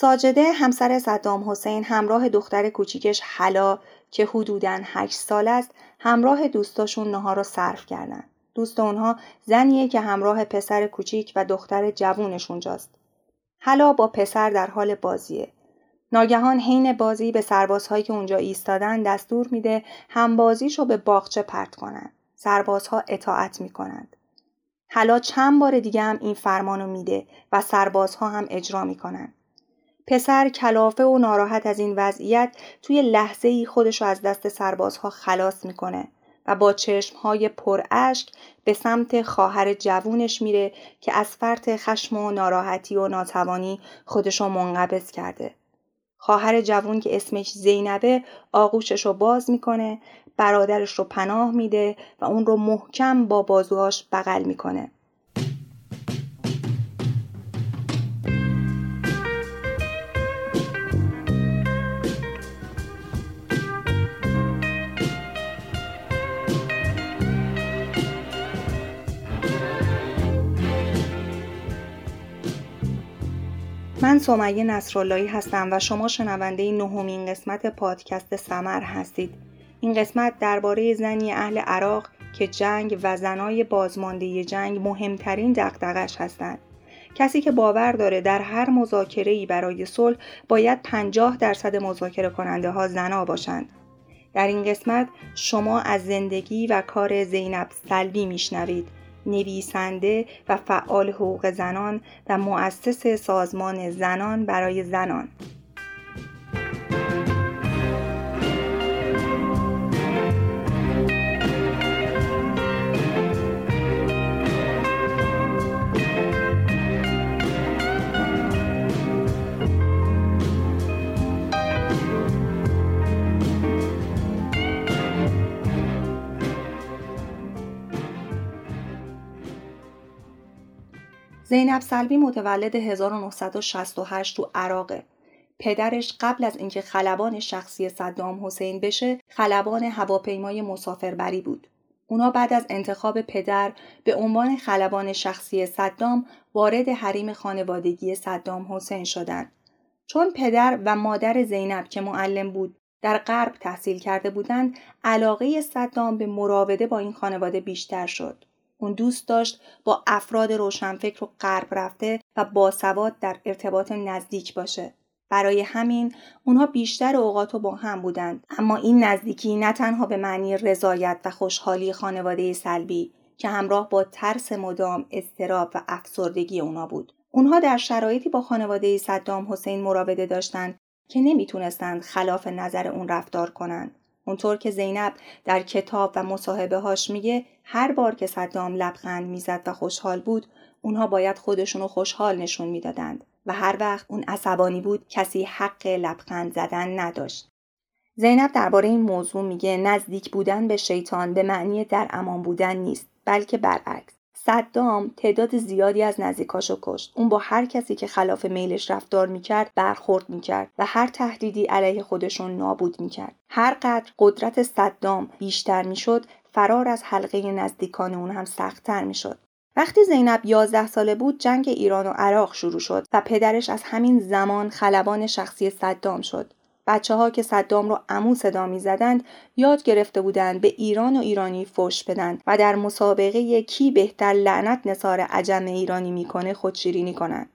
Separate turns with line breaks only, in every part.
ساجده همسر صدام حسین همراه دختر کوچیکش حلا که حدوداً هشت سال است همراه دوستاشون نهار رو صرف کردن. دوست اونها زنیه که همراه پسر کوچیک و دختر جوونش اونجاست. حلا با پسر در حال بازیه. ناگهان حین بازی به سربازهایی که اونجا ایستادن دستور میده هم بازیشو به باغچه پرت کنن. سربازها اطاعت می‌کنند. حالا چند بار دیگه هم این فرمانو میده و سربازها هم اجرا می‌کنن. پسر کلافه و ناراحت از این وضعیت توی لحظه ای خودش از دست سربازها خلاص می‌کنه و با چشمهای پر اشک به سمت خواهر جوونش میره که از فرط خشم و ناراحتی و ناتوانی خودشو منقبض کرده. خواهر جوون که اسمش زینبه آغوشش رو باز می‌کنه برادرش رو پناه میده و اون رو محکم با بازوهاش بغل می‌کنه من سمیه نصراللهی هستم و شما شنونده نهمین قسمت پادکست سمر هستید. این قسمت درباره زنی اهل عراق که جنگ و زنای بازمانده جنگ مهمترین دقدقش هستند. کسی که باور داره در هر مذاکره ای برای صلح باید 50 درصد مذاکره کننده ها زنا باشند. در این قسمت شما از زندگی و کار زینب سلبی میشنوید نویسنده و فعال حقوق زنان و مؤسس سازمان زنان برای زنان. زینب سلبی متولد 1968 تو عراقه. پدرش قبل از اینکه خلبان شخصی صدام حسین بشه خلبان هواپیمای مسافربری بود. اونا بعد از انتخاب پدر به عنوان خلبان شخصی صدام وارد حریم خانوادگی صدام حسین شدند. چون پدر و مادر زینب که معلم بود در غرب تحصیل کرده بودند علاقه صدام به مراوده با این خانواده بیشتر شد. اون دوست داشت با افراد روشنفکر و غرب رفته و باسواد در ارتباط نزدیک باشه. برای همین اونها بیشتر اوقات با هم بودند. اما این نزدیکی نه تنها به معنی رضایت و خوشحالی خانواده سلبی که همراه با ترس مدام استراب و افسردگی اونا بود. اونها در شرایطی با خانواده صدام حسین مراوده داشتند که نمی‌تونستند خلاف نظر اون رفتار کنند. اونطور که زینب در کتاب و مصاحبه هاش میگه هر بار که صدام لبخند می‌زد و خوشحال بود اونها باید خودشونو خوشحال نشون می‌دادند و هر وقت اون عصبانی بود کسی حق لبخند زدن نداشت. زینب درباره این موضوع میگه نزدیک بودن به شیطان به معنی در امان بودن نیست بلکه برعکس. صدام تعداد زیادی از نزدیکاشو کشت اون با هر کسی که خلاف میلش رفتار می‌کرد برخورد می‌کرد و هر تهدیدی علیه خودشون نابود می‌کرد هر قدر قدرت صدام بیشتر می‌شد فرار از حلقه نزدیکان اون هم سختتر می‌شد وقتی زینب یازده ساله بود جنگ ایران و عراق شروع شد و پدرش از همین زمان خلبان شخصی صدام شد بچه ها که صدام رو امو صدا می زدند یاد گرفته بودند به ایران و ایرانی فش بدن و در مسابقه کی بهتر لعنت نصار عجم ایرانی می‌کنه خودشیرینی کنند.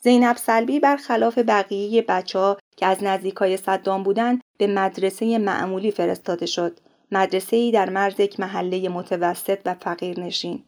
زینب سلبی برخلاف بقیه بچه ها که از نزدیکای صدام بودند به مدرسه معمولی فرستاده شد. مدرسه ای در مرز یک محله متوسط و فقیر نشین.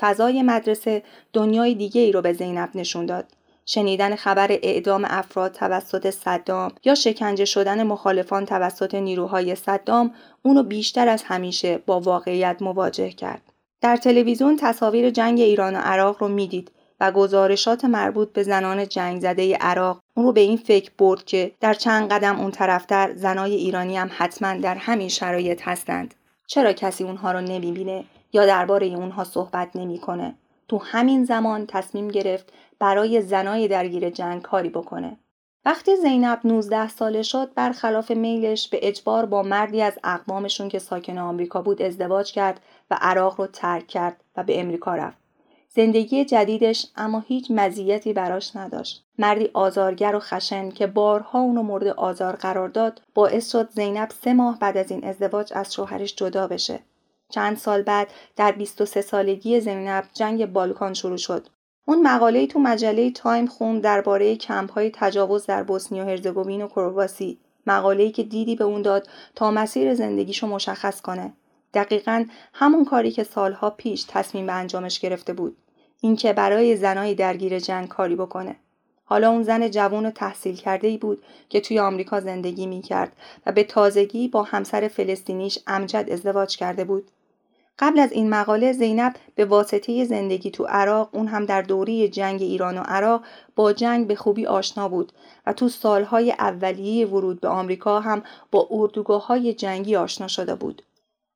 فضای مدرسه دنیای دیگه ای رو به زینب نشون داد. شنیدن خبر اعدام افراد توسط صدام یا شکنجه شدن مخالفان توسط نیروهای صدام اونو بیشتر از همیشه با واقعیت مواجه کرد. در تلویزیون تصاویر جنگ ایران و عراق رو می‌دید و گزارشات مربوط به زنان جنگ زده عراق اون رو به این فکر برد که در چند قدم اون طرفتر زنای ایرانی هم حتما در همین شرایط هستند. چرا کسی اونها رو نمی‌بینه یا درباره اونها صحبت نمی‌کنه؟ تو همین زمان تصمیم گرفت برای زنای درگیر جنگ کاری بکنه. وقتی زینب 19 ساله شد برخلاف میلش به اجبار با مردی از اقوامشون که ساکن آمریکا بود ازدواج کرد و عراق رو ترک کرد و به امریکا رفت. زندگی جدیدش اما هیچ مزیتی براش نداشت. مردی آزارگر و خشن که بارها اونو مورد آزار قرار داد باعث شد زینب سه ماه بعد از این ازدواج از شوهرش جدا بشه. چند سال بعد در 23 سالگی زینب جنگ بالکان شروع شد. اون مقاله‌ای تو مجله تایم خوند درباره کمپ‌های تجاوز در بوسنی و هرزگوین و کرواسی. مقاله‌ای که دیدی به اون داد تا مسیر زندگیشو مشخص کنه. دقیقا همون کاری که سالها پیش تصمیم به انجامش گرفته بود. اینکه برای زنایی درگیر جنگ کاری بکنه. حالا اون زن جوان و تحصیل کرده ای بود که توی آمریکا زندگی می کرد و به تازگی با همسر فلسطینیش امجد ازدواج کرده بود. قبل از این مقاله زینب به واسطه زندگی تو عراق اون هم در دوری جنگ ایران و عراق با جنگ به خوبی آشنا بود و تو سالهای اولیه ورود به آمریکا هم با اردوگاه های جنگی آشنا شده بود.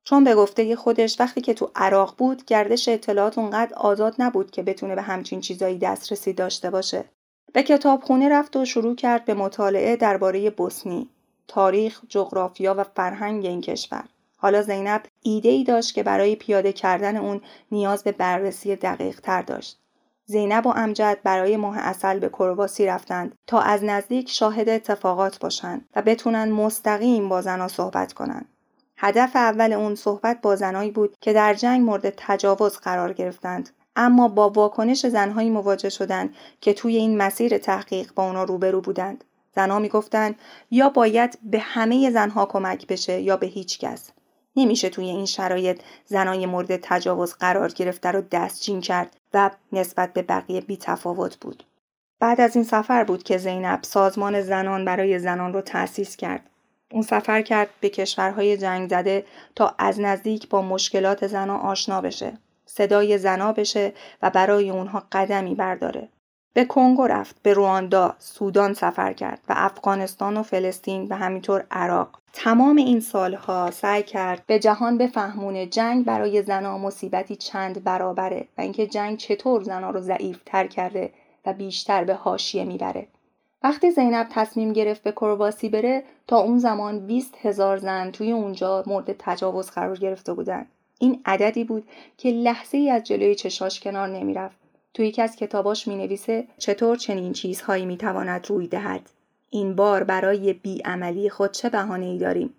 چون به گفته خودش وقتی که تو عراق بود گردش اطلاعات اونقدر آزاد نبود که بتونه به همچین چیزایی دسترسی داشته باشه. به کتابخونه رفت و شروع کرد به مطالعه درباره بوسنی، تاریخ، جغرافیا و فرهنگ این کشور. حالا زینب ایده ای داشت که برای پیاده کردن اون نیاز به بررسی دقیق تر داشت. زینب و امجد برای ماه اصل به کرواسی رفتند تا از نزدیک شاهد اتفاقات باشند و بتونن مستقیم با زنها صحبت کنند. هدف اول اون صحبت با زنایی بود که در جنگ مورد تجاوز قرار گرفتند اما با واکنش زنهایی مواجه شدند که توی این مسیر تحقیق با اونا روبرو بودند زنها می‌گفتند یا باید به همه زنها کمک بشه یا به هیچ کس نمیشه توی این شرایط زنای مورد تجاوز قرار گرفته رو دستچین کرد و نسبت به بقیه بی تفاوت بود. بعد از این سفر بود که زینب سازمان زنان برای زنان رو تأسیس کرد. اون سفر کرد به کشورهای جنگ زده تا از نزدیک با مشکلات زنان آشنا بشه. صدای زنا بشه و برای اونها قدمی برداره. به کنگو رفت، به رواندا، سودان سفر کرد و افغانستان و فلسطین و همینطور عراق. تمام این سالها سعی کرد به جهان بفهمونه جنگ برای زنها مصیبتی چند برابره و اینکه جنگ چطور زنها رو ضعیف تر کرده و بیشتر به حاشیه می‌بره. وقتی زینب تصمیم گرفت به کرواسی بره تا اون زمان 20 هزار زن توی اونجا مورد تجاوز قرار گرفته بودن. این عددی بود که لحظه ای از جلوی چشاش کنار نمی‌رفت. توی یکی از کتاباش می نویسه چطور چنین چیزهایی می تواند روی دهد. این بار برای بیعملی خود چه بهانه ای داریم؟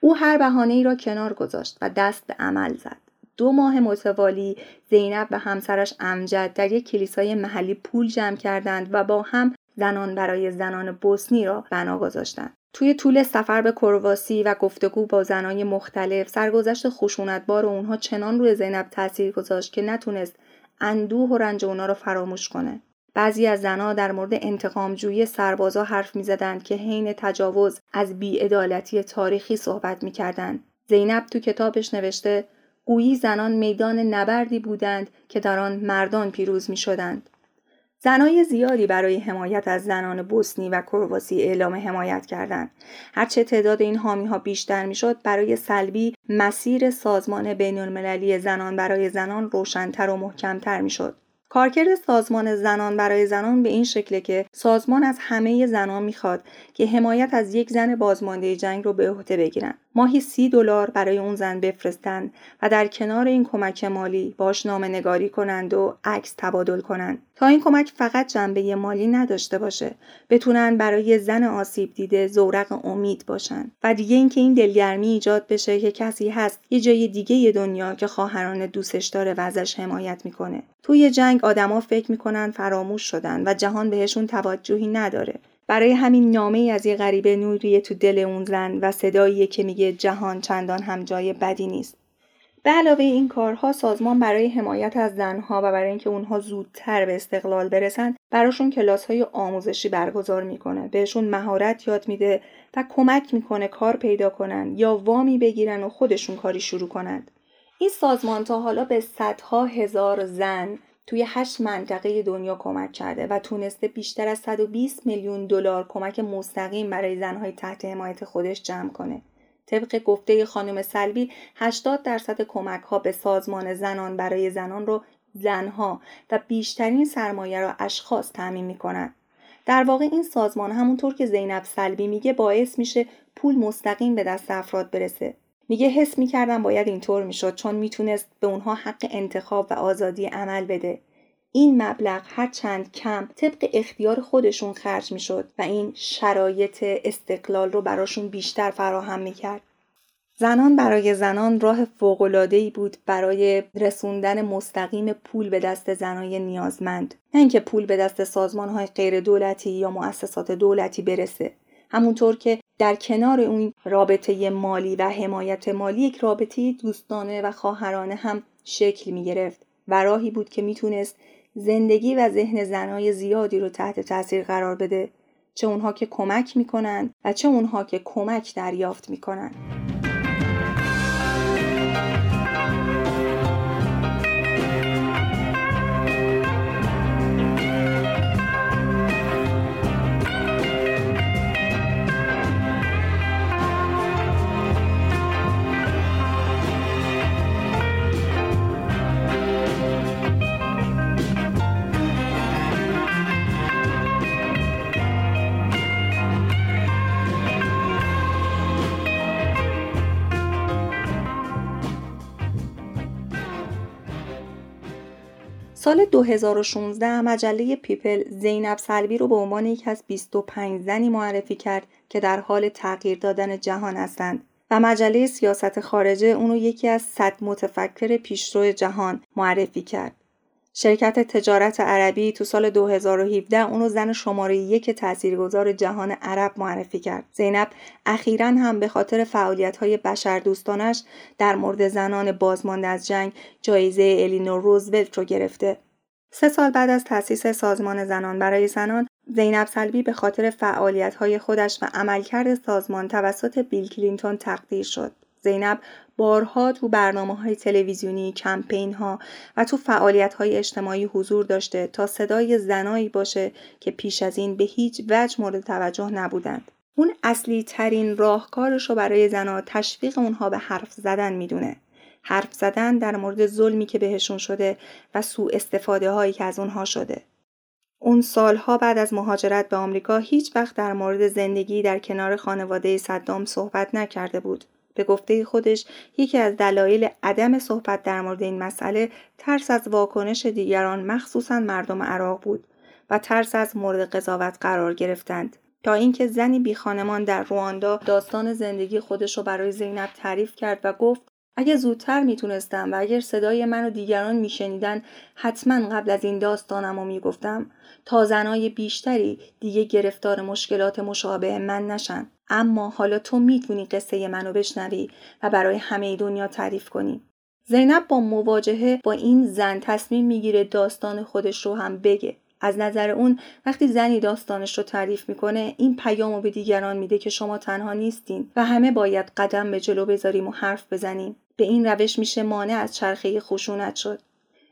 او هر بهانه ای را کنار گذاشت و دست به عمل زد. دو ماه متوالی زینب و همسرش امجد در یک کلیسای محلی پول جمع کردند و با هم زنان برای زنان بوسنی را بنا گذاشتند. توی طول سفر به کرواسی و گفتگو با زنای مختلف سرگذشت خشونتبار اونها چنان روی زینب تاثیر گذاشت که نتونست اندوه و رنج اونا رو فراموش کنه. بعضی از زنها در مورد انتقامجویی سربازا حرف می‌زدند که حین تجاوز از بیعدالتی تاریخی صحبت می‌کردند. زینب تو کتابش نوشته گویی زنان میدان نبردی بودند که در آن مردان پیروز می شدند. زنای زیادی برای حمایت از زنان بوسنی و کرواسی اعلام حمایت کردند. هرچه تعداد این حامی ها بیشتر می‌شد برای سلبی مسیر سازمان بین المللی زنان برای زنان روشنتر و محکمتر می‌شد. کارکرد سازمان زنان برای زنان به این شکله که سازمان از همه زنان می‌خواد که حمایت از یک زن بازمانده جنگ رو به عهده بگیرن. ماهی سی دلار برای اون زن بفرستند و در کنار این کمک مالی باش نامه نگاری کنند و عکس تبادل کنند. تا این کمک فقط جنبه مالی نداشته باشه بتونن برای زن آسیب دیده زورق امید باشن. و دیگه اینکه این دلگرمی ایجاد بشه که کسی هست یه جای دیگه دنیا که خواهران دوستش داره و ازش حمایت می‌کنه. توی جنگ آدما فکر می‌کنن فراموش شدن و جهان بهشون توجهی نداره. برای همین نامه ای از یه غریبه نوریه تو دل اون زن و صدایی که میگه جهان چندان هم جای بدی نیست. به علاوه این کارها سازمان برای حمایت از زنها و برای اینکه اونها زودتر به استقلال برسن براشون کلاس های آموزشی برگزار می‌کنه بهشون مهارت یاد میده و کمک می‌کنه کار پیدا کنن یا وامی بگیرن و خودشون کاری شروع کنند این سازمان تا حالا به صدها هزار زن توی هشت منطقه دنیا کمک کرده و تونسته بیشتر از 120 میلیون دلار کمک مستقیم برای زنهای تحت حمایت خودش جمع کنه. طبق گفته خانم سلبی 80 درصد کمک ها به سازمان زنان برای زنان رو زنها و بیشترین سرمایه را اشخاص تعمین می‌کنن. در واقع این سازمان همونطور که زینب سلبی میگه باعث میشه پول مستقیم به دست افراد برسه. میگه حس می‌کردم باید اینطور می‌شد چون می‌تونست به اونها حق انتخاب و آزادی عمل بده. این مبلغ هر چند کم طبق اختیار خودشون خرج می‌شد و این شرایط استقلال رو براشون بیشتر فراهم می‌کرد. زنان برای زنان راه فوق‌العاده‌ای بود برای رسوندن مستقیم پول به دست زنای نیازمند. نه اینکه پول به دست سازمانهای غیر دولتی یا مؤسسات دولتی برسه. همونطور که در کنار اون رابطه مالی و حمایت مالی یک رابطه دوستانه و خواهرانه هم شکل می گرفت و راهی بود که می‌تونست زندگی و ذهن زنای زیادی رو تحت تاثیر قرار بده چه اونها که کمک می‌کنن و چه اونها که کمک دریافت می‌کنن. سال 2016 مجله پیپل زینب سلبی رو به عنوان یکی از 25 زنی معرفی کرد که در حال تغییر دادن جهان هستند و مجله سیاست خارجه اونو یکی از صد متفکر پیشرو جهان معرفی کرد. شرکت تجارت عربی تو سال 2017 اونو زن شماره یک تاثیرگذار جهان عرب معرفی کرد. زینب اخیرا هم به خاطر فعالیت های بشردوستانش در مورد زنان بازمانده از جنگ جایزه الینور روزولت رو گرفته. سه سال بعد از تأسیس سازمان زنان برای زنان زینب سلبی به خاطر فعالیت های خودش و عملکرد سازمان توسط بیل کلینتون تقدیر شد. زینب بارها تو برنامه های تلویزیونی، کمپین ها و تو فعالیت های اجتماعی حضور داشته تا صدای زنایی باشه که پیش از این به هیچ وجه مورد توجه نبودند. اون اصلی ترین راهکارش رو برای زنها تشویق اونها به حرف زدن می‌دونه. حرف زدن در مورد ظلمی که بهشون شده و سوء استفاده هایی که از اونها شده. اون سالها بعد از مهاجرت به آمریکا هیچ وقت در مورد زندگی در کنار خانواده صدام صحبت نکرده بود. به گفته خودش یکی از دلایل عدم صحبت در مورد این مسئله ترس از واکنش دیگران مخصوصا مردم عراق بود و ترس از مورد قضاوت قرار گرفتند. تا اینکه زنی بی خانمان در رواندا داستان زندگی خودش رو برای زینب تعریف کرد و گفت اگه زودتر می‌تونستم و اگر صدای من و دیگران میشنیدن حتما قبل از این داستانم رو می‌گفتم تا زنای بیشتری دیگه گرفتار مشکلات مشابه من نشن. اما حالا تو می‌تونی قصه منو بشنوی و برای همه دنیا تعریف کنی. زینب با مواجهه با این زن تصمیم می‌گیره داستان خودش رو هم بگه. از نظر اون وقتی زنی داستانش رو تعریف می‌کنه این پیام رو به دیگران میده که شما تنها نیستین و همه باید قدم به جلو بذاریم و حرف بزنیم. به این روش میشه مانع از چرخه خشونت شد.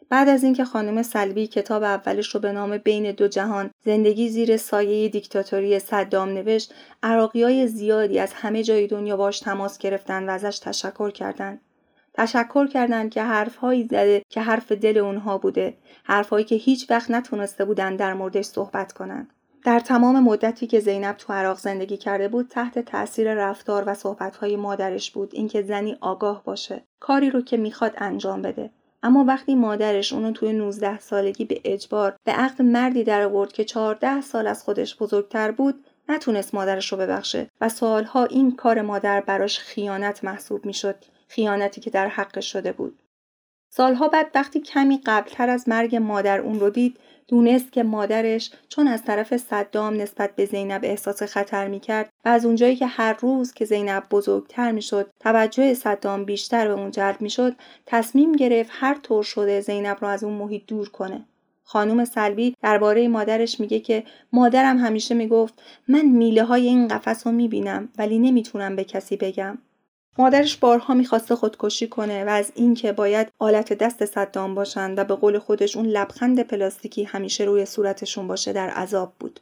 بعد از اینکه خانم سلبی کتاب اولش رو به نام بین دو جهان زندگی زیر سایه دیکتاتوری صدام نوشت های زیادی از همه جای دنیا باش تماس گرفتن و ازش تشکر کردند تشکر کردند که حرفهایی زده که حرف دل اونها بوده. حرفهایی که هیچ وقت نتونسته بودن در موردش صحبت کنند. در تمام مدتی که زینب تو عراق زندگی کرده بود تحت تاثیر رفتار و صحبتهای مادرش بود. اینکه زنی آگاه باشه. کاری رو که می‌خواد انجام بده. اما وقتی مادرش اونو توی 19 سالگی به اجبار به عقد مردی در آورد که 14 سال از خودش بزرگتر بود نتونست مادرش رو ببخشه. و سالها این کار مادر براش خیانت محسوب می‌شد. خیانتی که در حقش شده بود. سالها بعد وقتی کمی قبلتر از مرگ مادر اون رو دید دونست که مادرش چون از طرف صدام نسبت به زینب احساس خطر می‌کرد و از اونجایی که هر روز که زینب بزرگتر می‌شد توجه صدام بیشتر به اون جلب می‌شد تصمیم گرفت هر طور شده زینب را از اون محیط دور کنه. خانم سلبی درباره مادرش میگه که مادرم همیشه می‌گفت من میله های این قفس رو می‌بینم ولی نمی‌تونم به کسی بگم. مادرش بارها می‌خواسته خودکشی کنه و از اینکه باید آلت دست صدام باشن و به قول خودش اون لبخند پلاستیکی همیشه روی صورتشون باشه در عذاب بود.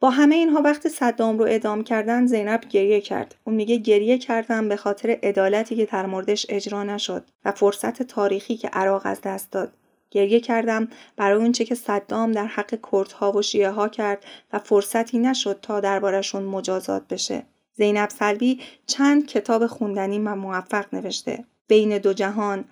با همه اینها وقتی صدام رو اعدام کردن زینب گریه کرد. اون میگه گریه کردم به خاطر عدالتی که در موردش اجرا نشد و فرصت تاریخی که عراق از دست داد. گریه کردم برای اونچه که صدام در حق کردها و شیعه ها کرد و فرصتی نشد تا دربارشون مجازات بشه. زینب سلبی چند کتاب خوندنی و موفق نوشته. بین دو جهان،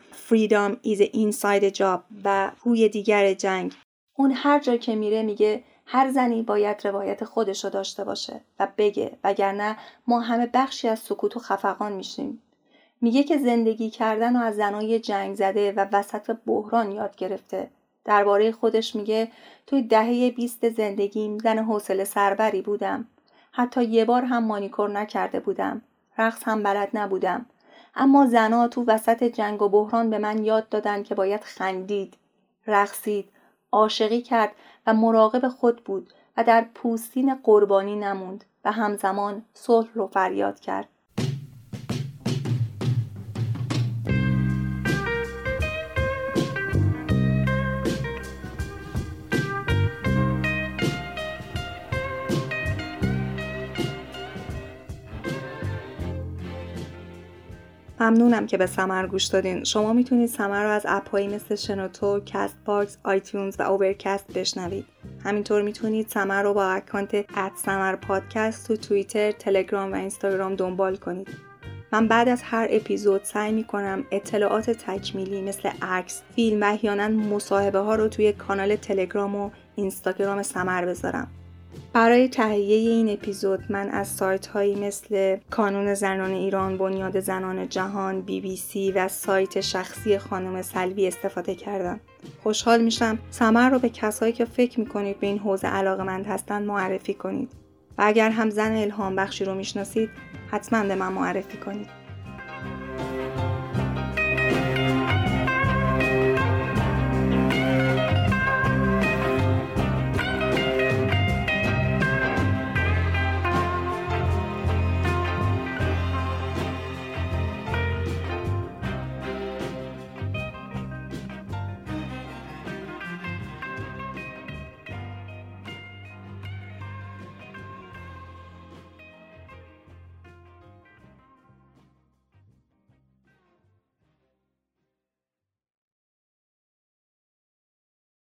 is inside a job و روی دیگر جنگ. اون هر جا که میره میگه هر زنی باید روایت خودش رو داشته باشه و بگه وگرنه ما همه بخشی از سکوت و خفقان میشیم. میگه که زندگی کردن و از زنای جنگ زده و وسط بحران یاد گرفته. درباره خودش میگه توی دهه بیست زندگیم زن حوصله سربری بودم. حتی یه بار هم مانیکور نکرده بودم. رقص هم بلد نبودم. اما زنا تو وسط جنگ و بحران به من یاد دادن که باید خندید رقصید عاشقی کرد و مراقب خود بود و در پوستین قربانی نموند و همزمان صلح رو فریاد کرد. ممنونم که به سمر گوش دادین. شما می‌تونید سمر رو از app هایی مثل شنوتو، Castbox، iTunes و Overcast بشنوید. همینطور می‌تونید سمر رو با account at سمر پادکست تو توییتر، تلگرام و اینستاگرام دنبال کنید. من بعد از هر اپیزود سعی می‌کنم اطلاعات تکمیلی مثل عکس، فیلم و احیانا مصاحبه ها رو توی کانال تلگرام و اینستاگرام سمر بذارم. برای تهیه این اپیزود من از سایت هایی مثل کانون زنان ایران، بنیاد زنان جهان، بی بی سی و سایت شخصی خانم سلبی استفاده کردم. خوشحال میشم سمر رو به کسایی که فکر می‌کنید به این حوزه علاقه مند هستند معرفی کنید. و اگر هم زن الهام بخشی رو می‌شناسید حتما به من معرفی کنید.